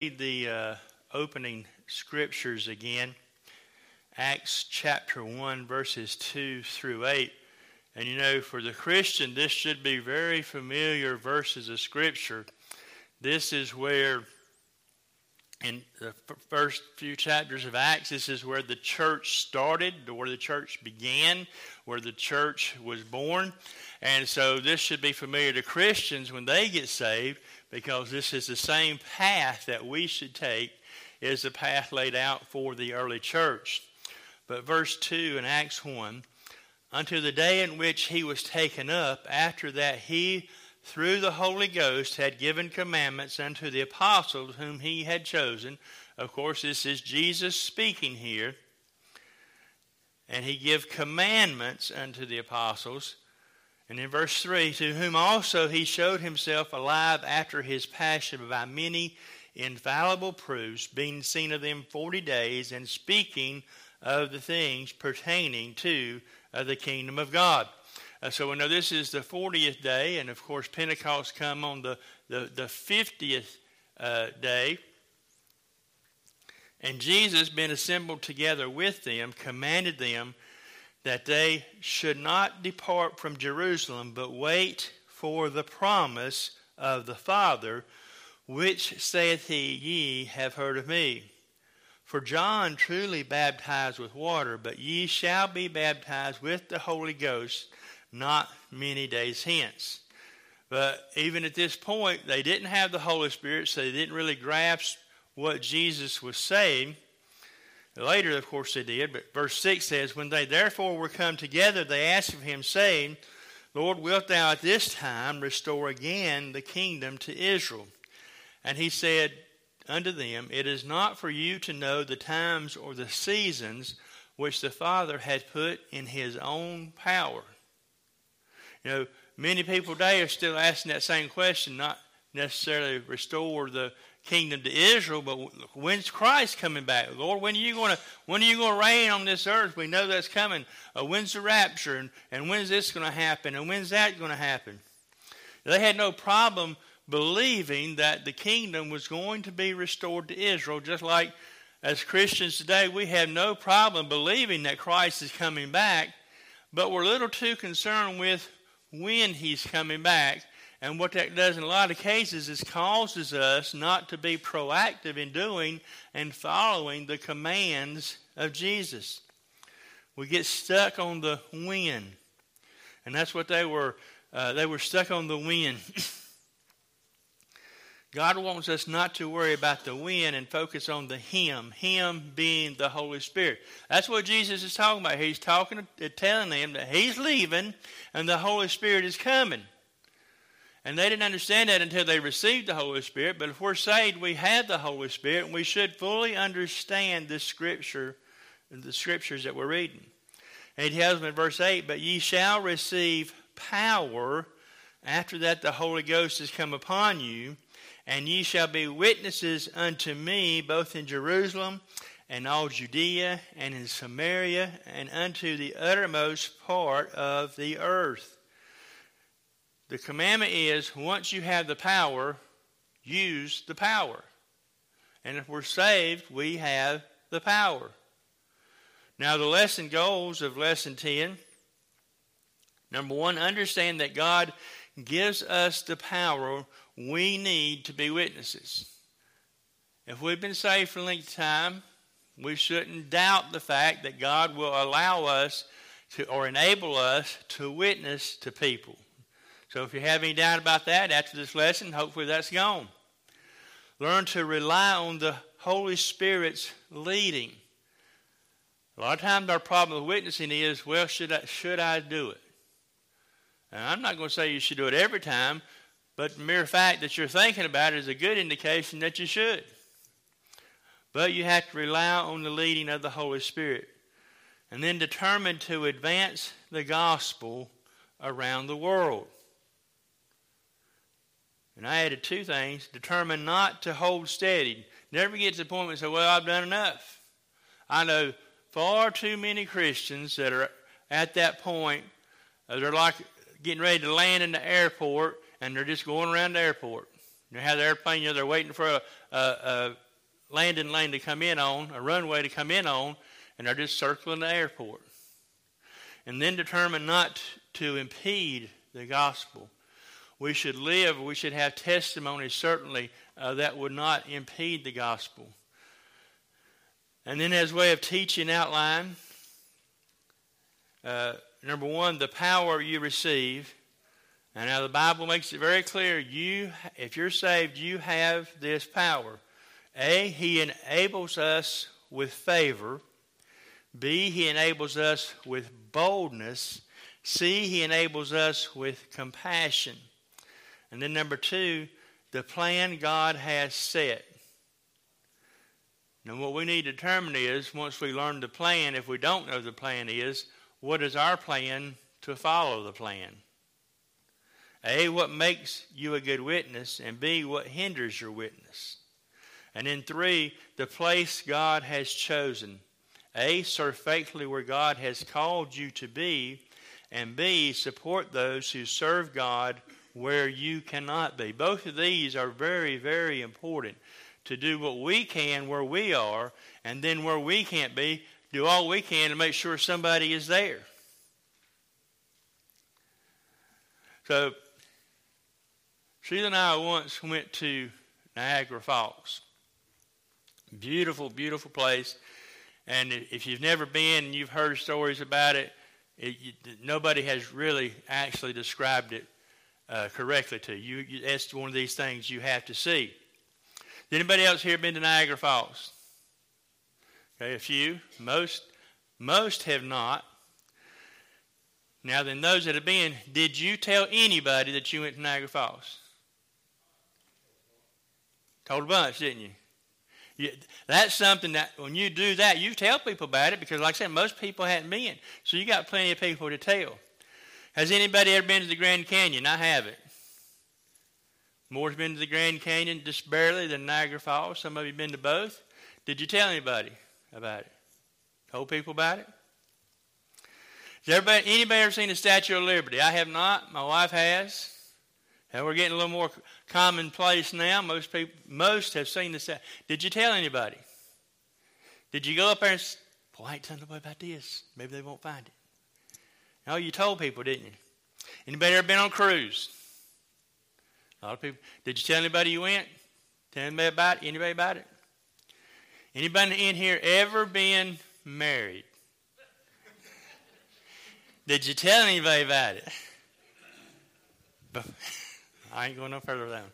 read the uh, opening scriptures again. Acts chapter 1, verses 2 through 8. And you know, for the Christian, this should be very familiar verses of Scripture. This is where, in the first few chapters of Acts, this is where the church started, where the church began, where the church was born. And so this should be familiar to Christians when they get saved because this is the same path that we should take is the path laid out for the early church. But verse 2 in Acts 1 Unto the day in which he was taken up, after that he, through the Holy Ghost, had given commandments unto the apostles whom he had chosen. Of course, this is Jesus speaking here. And he gave commandments unto the apostles and in verse 3, to whom also he showed himself alive after his passion by many infallible proofs, being seen of them forty days, and speaking of the things pertaining to uh, the kingdom of God. Uh, so we know this is the 40th day, and of course, Pentecost come on the, the, the 50th uh, day. And Jesus, being assembled together with them, commanded them that they should not depart from Jerusalem, but wait for the promise of the Father, which saith he, Ye have heard of me. For John truly baptized with water, but ye shall be baptized with the Holy Ghost not many days hence. But even at this point, they didn't have the Holy Spirit, so they didn't really grasp what Jesus was saying. Later, of course, they did, but verse 6 says, When they therefore were come together, they asked of him, saying, Lord, wilt thou at this time restore again the kingdom to Israel? And he said unto them, It is not for you to know the times or the seasons which the Father hath put in his own power. You know, many people today are still asking that same question, not necessarily restore the kingdom to Israel, but when's Christ coming back? Lord, when are you going to when are you going to reign on this earth? We know that's coming. Uh, when's the rapture? And, and when's this going to happen? And when's that going to happen? They had no problem believing that the kingdom was going to be restored to Israel, just like as Christians today, we have no problem believing that Christ is coming back, but we're a little too concerned with when he's coming back and what that does in a lot of cases is causes us not to be proactive in doing and following the commands of Jesus. We get stuck on the when. And that's what they were. Uh, they were stuck on the when. God wants us not to worry about the when and focus on the Him, Him being the Holy Spirit. That's what Jesus is talking about. He's talking, telling them that He's leaving and the Holy Spirit is coming. And they didn't understand that until they received the Holy Spirit. But if we're saved, we have the Holy Spirit, and we should fully understand this scripture, the scriptures that we're reading. And he tells them in verse 8, But ye shall receive power after that the Holy Ghost has come upon you, and ye shall be witnesses unto me both in Jerusalem and all Judea and in Samaria and unto the uttermost part of the earth. The commandment is once you have the power, use the power. And if we're saved, we have the power. Now, the lesson goals of lesson 10 number one, understand that God gives us the power we need to be witnesses. If we've been saved for a length of time, we shouldn't doubt the fact that God will allow us to or enable us to witness to people. So if you have any doubt about that after this lesson, hopefully that's gone. Learn to rely on the Holy Spirit's leading. A lot of times our problem with witnessing is, well, should I, should I do it? And I'm not going to say you should do it every time, but the mere fact that you're thinking about it is a good indication that you should. But you have to rely on the leading of the Holy Spirit. And then determine to advance the gospel around the world. And I added two things determined not to hold steady. Never get to the point where say, Well, I've done enough. I know far too many Christians that are at that point. Uh, they're like getting ready to land in the airport and they're just going around the airport. They have the airplane, you know, they're waiting for a, a, a landing lane to come in on, a runway to come in on, and they're just circling the airport. And then determine not to impede the gospel. We should live, we should have testimony, certainly, uh, that would not impede the gospel. And then, as way of teaching outline, uh, number one, the power you receive. And now the Bible makes it very clear: you, if you're saved, you have this power. A, He enables us with favor. B, He enables us with boldness. C, He enables us with compassion. And then number two, the plan God has set. And what we need to determine is once we learn the plan, if we don't know the plan is, what is our plan to follow the plan? A, what makes you a good witness, and B, what hinders your witness. And then three, the place God has chosen. A, serve faithfully where God has called you to be, and B, support those who serve God where you cannot be. Both of these are very, very important to do what we can where we are, and then where we can't be, do all we can to make sure somebody is there. So, Sheila and I once went to Niagara Falls. Beautiful, beautiful place. And if you've never been and you've heard stories about it, it you, nobody has really actually described it uh, correctly to you. you. That's one of these things you have to see. Has anybody else here been to Niagara Falls? Okay, a few. Most, most have not. Now, then, those that have been, did you tell anybody that you went to Niagara Falls? Told a bunch, didn't you? you? That's something that when you do that, you tell people about it because, like I said, most people hadn't been. So you got plenty of people to tell. Has anybody ever been to the Grand Canyon? I haven't. More's been to the Grand Canyon just barely than Niagara Falls. Some of you been to both. Did you tell anybody about it? Told people about it? Has everybody, anybody ever seen the Statue of Liberty? I have not. My wife has. And we're getting a little more commonplace now. Most people, most have seen the statue. Did you tell anybody? Did you go up there and boy, I ain't telling nobody about this. Maybe they won't find it. No, you told people, didn't you? Anybody ever been on a cruise? A lot of people. Did you tell anybody you went? Tell anybody about it? Anybody about it? Anybody in here ever been married? Did you tell anybody about it? I ain't going no further down.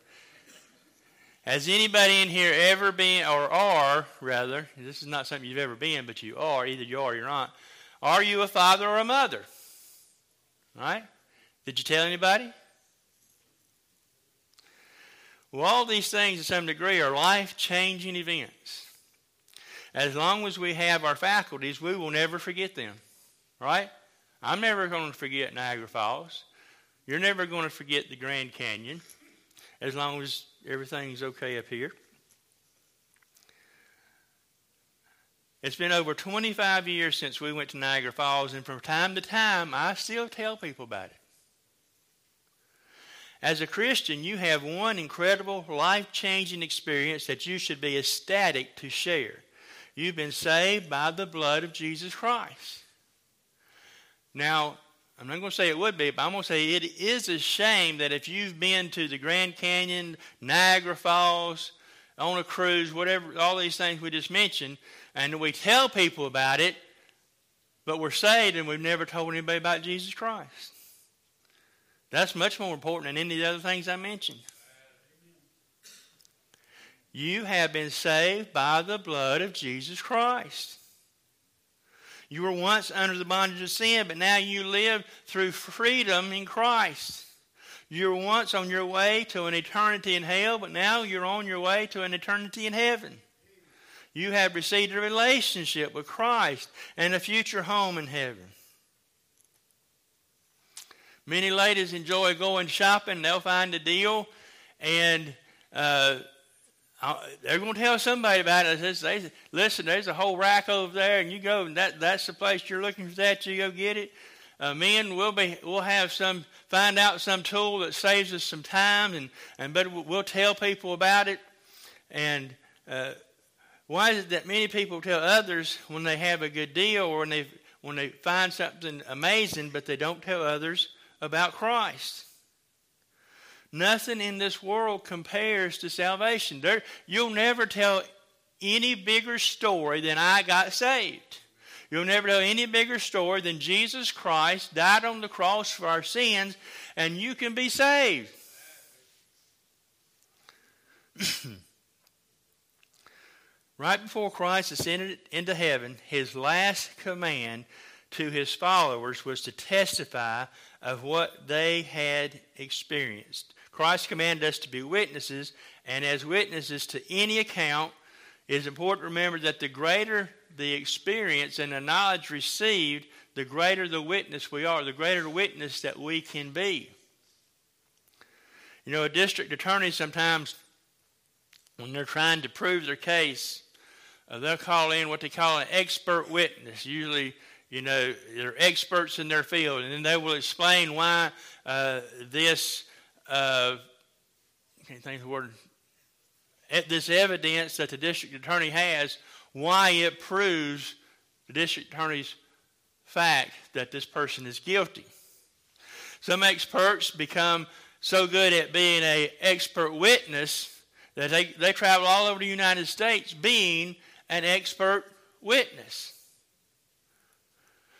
Has anybody in here ever been, or are, rather, this is not something you've ever been, but you are, either you are or you're not. Are you a father or a mother? Right? Did you tell anybody? Well, all these things to some degree are life changing events. As long as we have our faculties, we will never forget them. Right? I'm never going to forget Niagara Falls. You're never going to forget the Grand Canyon as long as everything's okay up here. It's been over 25 years since we went to Niagara Falls, and from time to time, I still tell people about it. As a Christian, you have one incredible, life changing experience that you should be ecstatic to share. You've been saved by the blood of Jesus Christ. Now, I'm not going to say it would be, but I'm going to say it is a shame that if you've been to the Grand Canyon, Niagara Falls, on a cruise, whatever, all these things we just mentioned, and we tell people about it, but we're saved and we've never told anybody about Jesus Christ. That's much more important than any of the other things I mentioned. You have been saved by the blood of Jesus Christ. You were once under the bondage of sin, but now you live through freedom in Christ. You were once on your way to an eternity in hell, but now you're on your way to an eternity in heaven. You have received a relationship with Christ and a future home in heaven. Many ladies enjoy going shopping. They'll find a deal, and uh, they're going to tell somebody about it. They say, listen, there's a whole rack over there, and you go, and that, that's the place you're looking for that. You go get it. uh, men, we'll be we'll have some find out some tool that saves us some time, and and but we'll tell people about it. And uh, why is it that many people tell others when they have a good deal or when they when they find something amazing, but they don't tell others about Christ? Nothing in this world compares to salvation. There, you'll never tell any bigger story than I got saved. You'll never tell any bigger story than Jesus Christ died on the cross for our sins, and you can be saved. right before Christ ascended into heaven, his last command to his followers was to testify of what they had experienced. Christ commanded us to be witnesses, and as witnesses to any account, it is important to remember that the greater the experience and the knowledge received, the greater the witness we are, the greater the witness that we can be. You know, a district attorney sometimes, when they're trying to prove their case, uh, they'll call in what they call an expert witness. Usually, you know, they're experts in their field, and then they will explain why uh, this. Uh, can't think of the word, this evidence that the district attorney has why it proves the district attorney's fact that this person is guilty. Some experts become so good at being an expert witness that they, they travel all over the United States being an expert witness.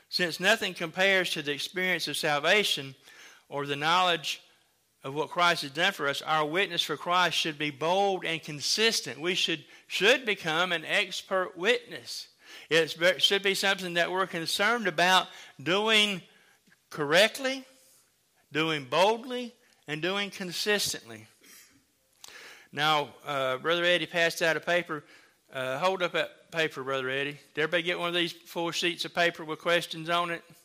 Since nothing compares to the experience of salvation or the knowledge of what Christ has done for us, our witness for Christ should be bold and consistent. We should, should become an expert witness. It should be something that we're concerned about doing correctly, doing boldly, and doing consistently. Now, uh, Brother Eddie passed out a paper. Uh, hold up that paper, Brother Eddie. Did everybody get one of these four sheets of paper with questions on it? If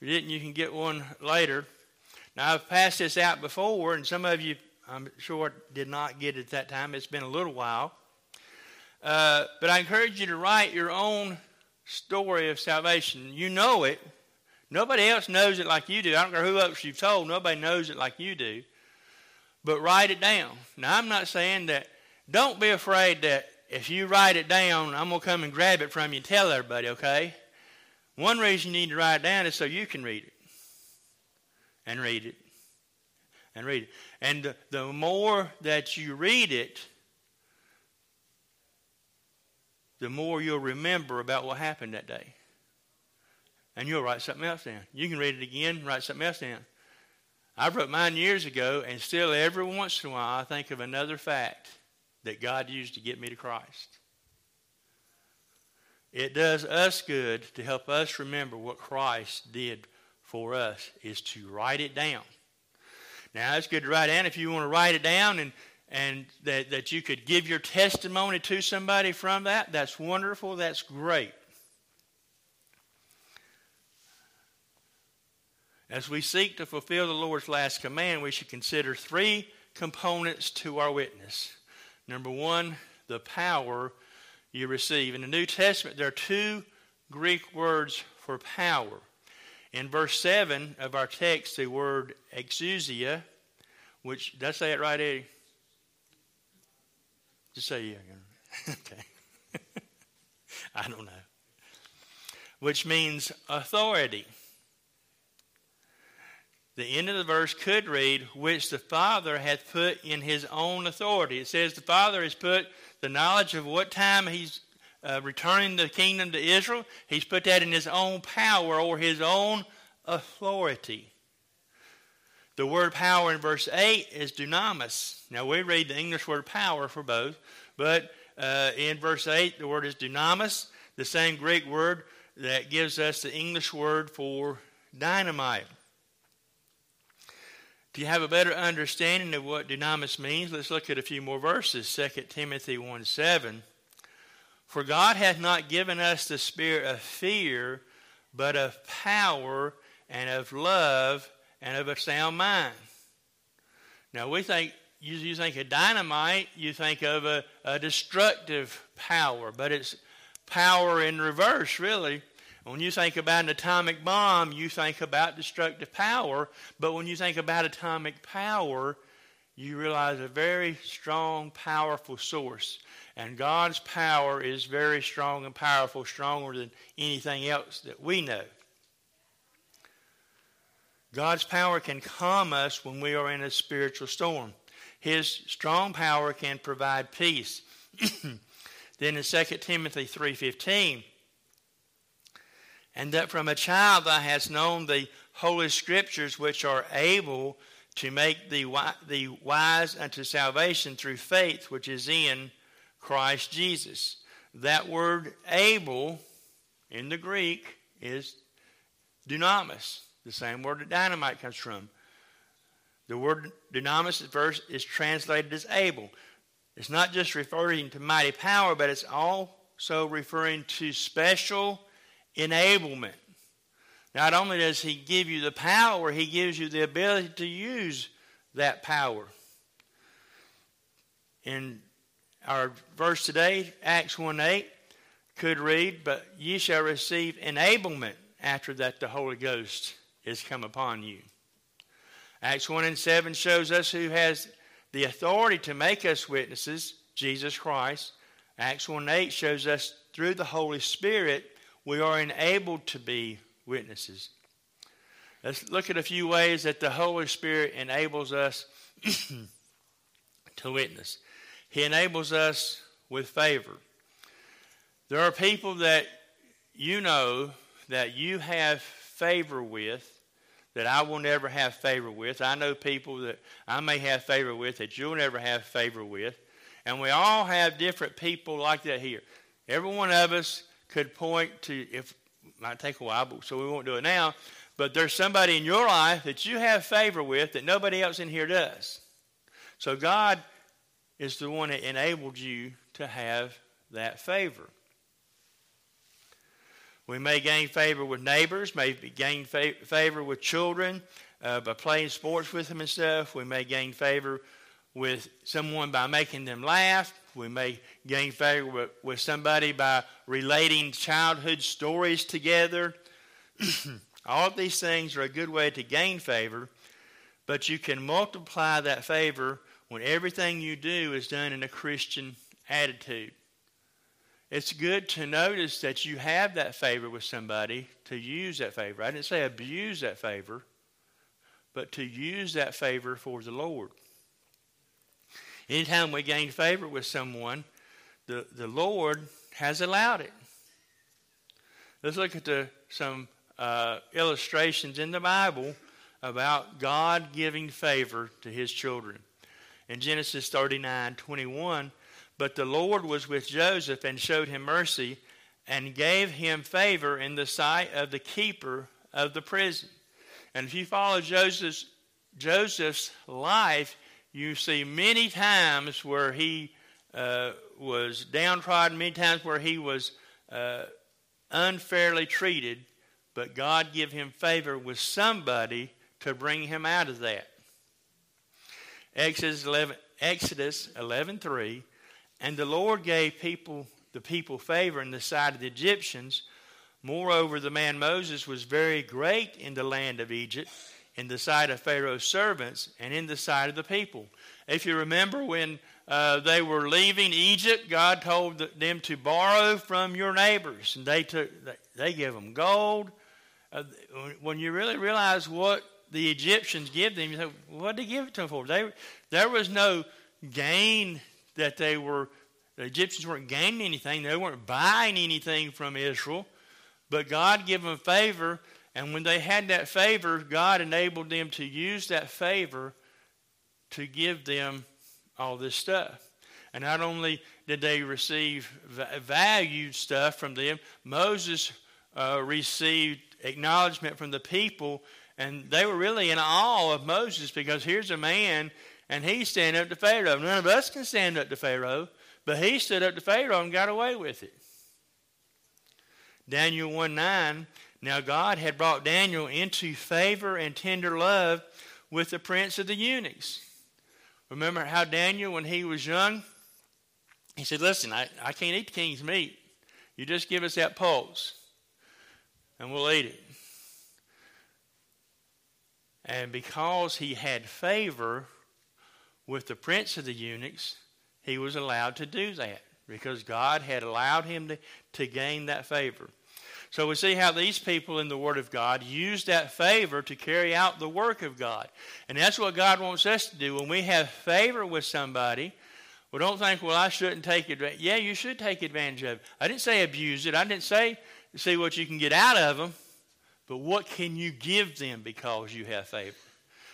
you didn't, you can get one later. Now, I've passed this out before, and some of you, I'm sure, did not get it at that time. It's been a little while. Uh, but I encourage you to write your own story of salvation. You know it. Nobody else knows it like you do. I don't care who else you've told, nobody knows it like you do. But write it down. Now, I'm not saying that, don't be afraid that if you write it down, I'm going to come and grab it from you and tell everybody, okay? One reason you need to write it down is so you can read it and read it and read it. And the, the more that you read it, the more you'll remember about what happened that day. And you'll write something else down. You can read it again, write something else down. I wrote mine years ago, and still every once in a while I think of another fact that God used to get me to Christ. It does us good to help us remember what Christ did for us is to write it down. Now, it's good to write down if you want to write it down and, and that, that you could give your testimony to somebody from that. That's wonderful. That's great. As we seek to fulfill the Lord's last command, we should consider three components to our witness. Number one, the power you receive. In the New Testament, there are two Greek words for power. In verse 7 of our text, the word exousia, which, did I say it right, Eddie? Just say yeah. okay. I don't know. Which means authority. The end of the verse could read, which the Father hath put in his own authority. It says the Father has put the knowledge of what time he's uh, returning the kingdom to Israel, he's put that in his own power or his own authority. The word power in verse 8 is dunamis. Now we read the English word power for both, but uh, in verse 8 the word is dunamis, the same Greek word that gives us the English word for dynamite. You have a better understanding of what dunamis means? Let's look at a few more verses. 2 Timothy 1 7. For God hath not given us the spirit of fear, but of power and of love and of a sound mind. Now, we think, you, you think of dynamite, you think of a, a destructive power, but it's power in reverse, really. When you think about an atomic bomb, you think about destructive power. But when you think about atomic power, you realize a very strong, powerful source. And God's power is very strong and powerful, stronger than anything else that we know. God's power can calm us when we are in a spiritual storm. His strong power can provide peace. then in 2 Timothy 3:15, and that from a child thou hast known the holy scriptures which are able to make thee, thee wise unto salvation through faith which is in Christ Jesus. That word able in the Greek is dunamis, the same word that dynamite comes from. The word dunamis verse is translated as able. It's not just referring to mighty power, but it's also referring to special enablement. Not only does he give you the power, he gives you the ability to use that power. In our verse today, Acts 1 8, could read, But ye shall receive enablement after that the Holy Ghost is come upon you. Acts 1 and 7 shows us who has the authority to make us witnesses, Jesus Christ. Acts 1 8 shows us through the Holy Spirit we are enabled to be witnesses. Let's look at a few ways that the Holy Spirit enables us to witness. He enables us with favor. There are people that you know that you have favor with that I will never have favor with. I know people that I may have favor with that you'll never have favor with. And we all have different people like that here. Every one of us could point to, if might take a while, but, so we won't do it now, but there's somebody in your life that you have favor with that nobody else in here does. So God is the one that enabled you to have that favor. We may gain favor with neighbors, may gain favor with children uh, by playing sports with them and stuff. We may gain favor with someone by making them laugh. We may gain favor with, somebody by relating childhood stories together. All these things are a good way to gain favor, but you can multiply that favor when everything you do is done in a Christian attitude. It's good to notice that you have that favor with somebody, to use that favor. I didn't say abuse that favor, but to use that favor for the Lord. Anytime we gain favor with someone, the, the Lord has allowed it. Let's look at the, some uh, illustrations in the Bible about God giving favor to his children. In Genesis 39 21, but the Lord was with Joseph and showed him mercy and gave him favor in the sight of the keeper of the prison. And if you follow Joseph's, Joseph's life, you see many times where he uh, was downtrodden, many times where he was uh, unfairly treated, but God give him favor with somebody to bring him out of that. Exodus 11, Exodus 11.3, And the Lord gave people the people favor in the sight of the Egyptians. Moreover, the man Moses was very great in the land of Egypt, in the sight of Pharaoh's servants and in the sight of the people. If you remember when uh, they were leaving Egypt, God told them to borrow from your neighbors, and they took they gave them gold. Uh, when you really realize what the Egyptians give them, you say, what did they give it to them for? They, there was no gain that they were. The Egyptians weren't gaining anything; they weren't buying anything from Israel. But God gave them favor and when they had that favor, God enabled them to use that favor to give them all this stuff. And not only did they receive valued stuff from them, Moses uh, received acknowledgement from the people, and they were really in awe of Moses because here's a man, and he's standing up to Pharaoh. None of us can stand up to Pharaoh, but he stood up to Pharaoh and got away with it. Daniel 1 9 now God had brought Daniel into favor and tender love with the prince of the eunuchs. Remember how Daniel, when he was young, he said, Listen, I, I can't eat the king's meat. You just give us that pulse. and we'll eat it. And because he had favor with the prince of the eunuchs, he was allowed to do that because God had allowed him to, to gain that favor. So we see how these people in the Word of God use that favor to carry out the work of God. And that's what God wants us to do. When we have favor with somebody, we don't think, well, I shouldn't take advantage. Yeah, you should take advantage of it. I didn't say abuse it. I didn't say see what you can get out of them. But what can you give them because you have favor?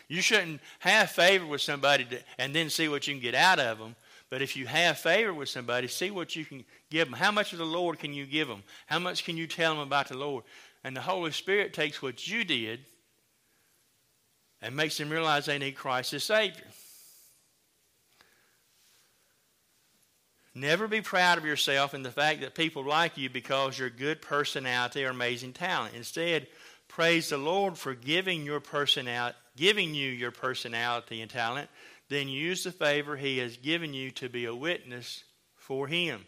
You shouldn't have favor with somebody to, and then see what you can get out of them. But if you have favor with somebody, see what you can give them. How much of the Lord can you give them? How much can you tell them about the Lord? And the Holy Spirit takes what you did and makes them realize they need Christ as Savior. Never be proud of yourself and the fact that people like you because your good personality or amazing talent. Instead, praise the Lord for giving your personality, giving you your personality and talent. Then use the favor He has given you to be a witness for Him.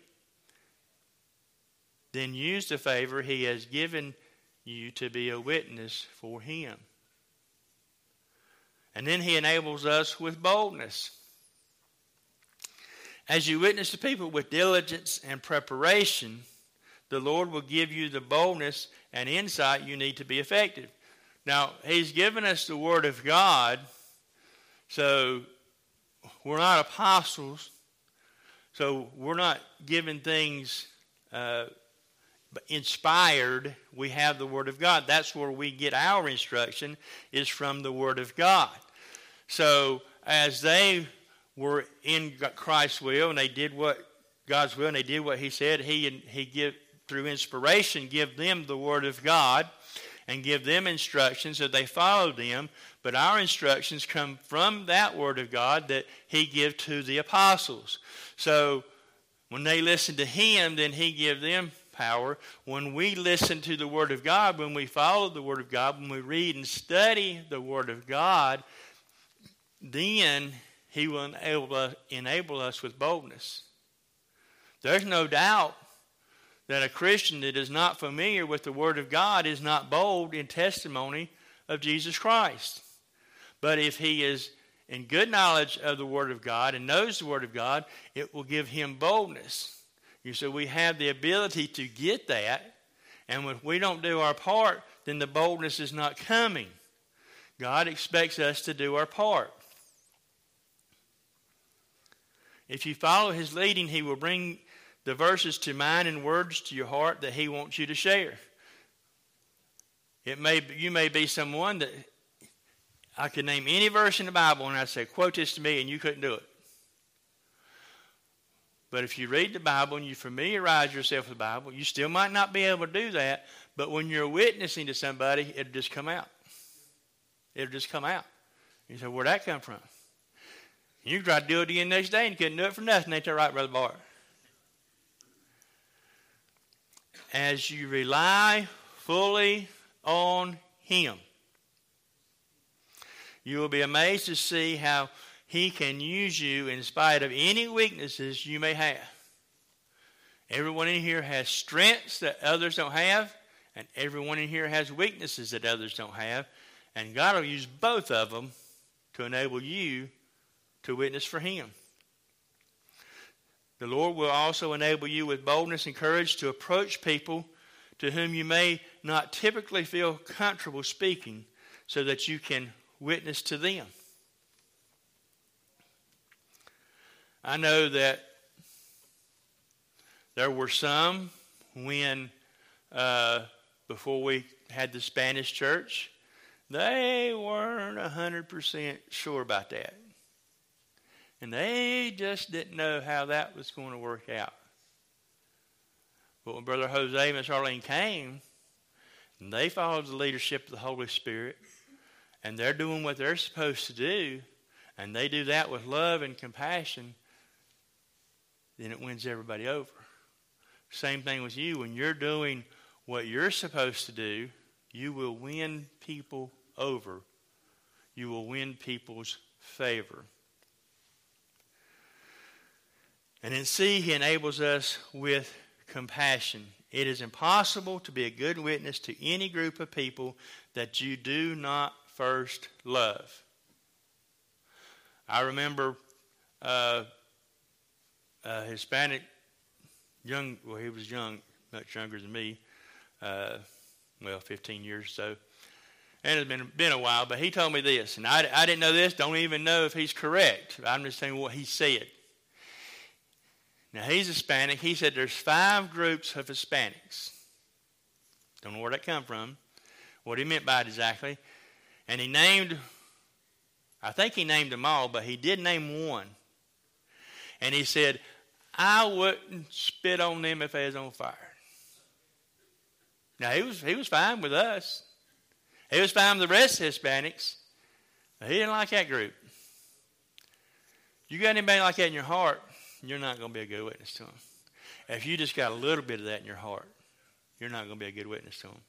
Then use the favor He has given you to be a witness for Him. And then He enables us with boldness. As you witness to people with diligence and preparation, the Lord will give you the boldness and insight you need to be effective. Now, He's given us the Word of God, so we're not apostles, so we're not given things uh, inspired. We have the Word of God. That's where we get our instruction, is from the Word of God. So, as they were in Christ's will and they did what God's will and they did what He said. He and He give through inspiration give them the Word of God and give them instructions that they follow them. But our instructions come from that Word of God that He give to the apostles. So when they listen to Him, then He give them power. When we listen to the Word of God, when we follow the Word of God, when we read and study the Word of God, then he will enable us, enable us with boldness. There's no doubt that a Christian that is not familiar with the Word of God is not bold in testimony of Jesus Christ. But if he is in good knowledge of the Word of God and knows the Word of God, it will give him boldness. You so we have the ability to get that, and if we don't do our part, then the boldness is not coming. God expects us to do our part. If you follow his leading, he will bring the verses to mind and words to your heart that he wants you to share. It may you may be someone that I could name any verse in the Bible and I'd say, quote this to me, and you couldn't do it. But if you read the Bible and you familiarize yourself with the Bible, you still might not be able to do that. But when you're witnessing to somebody, it'll just come out. It'll just come out. You say, where'd that come from? You try to do it again next day and you couldn't do it for nothing. Ain't that right, Brother Bart? As you rely fully on Him, you will be amazed to see how He can use you in spite of any weaknesses you may have. Everyone in here has strengths that others don't have, and everyone in here has weaknesses that others don't have. And God will use both of them to enable you to witness for Him. The Lord will also enable you with boldness and courage to approach people to whom you may not typically feel comfortable speaking so that you can witness to them. I know that there were some when, uh, before we had the Spanish church, they weren't 100% sure about that. And they just didn't know how that was going to work out. But when Brother Jose and Miss Arlene came, they followed the leadership of the Holy Spirit, and they're doing what they're supposed to do, and they do that with love and compassion, then it wins everybody over. Same thing with you. When you're doing what you're supposed to do, you will win people over. You will win people's favor. And in C, he enables us with compassion. It is impossible to be a good witness to any group of people that you do not first love. I remember uh, a Hispanic young, well, he was young, much younger than me, uh, well, 15 years or so. And it's been, been a while, but he told me this, and I, I didn't know this, don't even know if he's correct. I'm just saying what he said. Now, he's Hispanic. He said there's five groups of Hispanics. Don't know where that come from, what he meant by it exactly. And he named, I think he named them all, but he did name one. And he said, I wouldn't spit on them if they was on fire. Now, he was, he was fine with us. He was fine with the rest of Hispanics. But he didn't like that group. You got anybody like that in your heart, you're not going to be a good witness to them. If you just got a little bit of that in your heart, you're not going to be a good witness to them.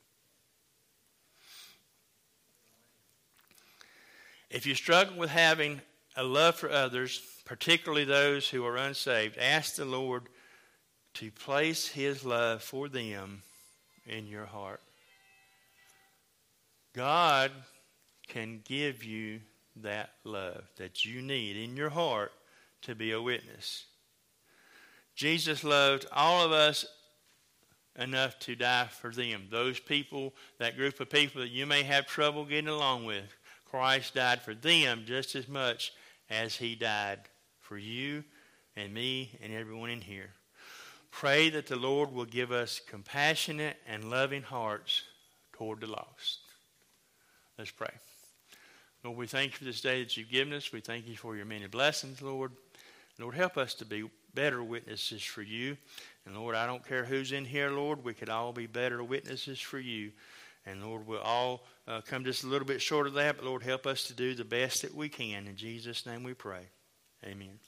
If you struggle with having a love for others, particularly those who are unsaved, ask the Lord to place His love for them in your heart. God can give you that love that you need in your heart to be a witness. Jesus loved all of us enough to die for them. Those people, that group of people that you may have trouble getting along with, Christ died for them just as much as he died for you and me and everyone in here. Pray that the Lord will give us compassionate and loving hearts toward the lost. Let's pray. Lord, we thank you for this day that you've given us. We thank you for your many blessings, Lord. Lord, help us to be better witnesses for you. And Lord, I don't care who's in here, Lord, we could all be better witnesses for you. And Lord, we'll all uh, come just a little bit short of that, but Lord, help us to do the best that we can. In Jesus' name we pray. Amen.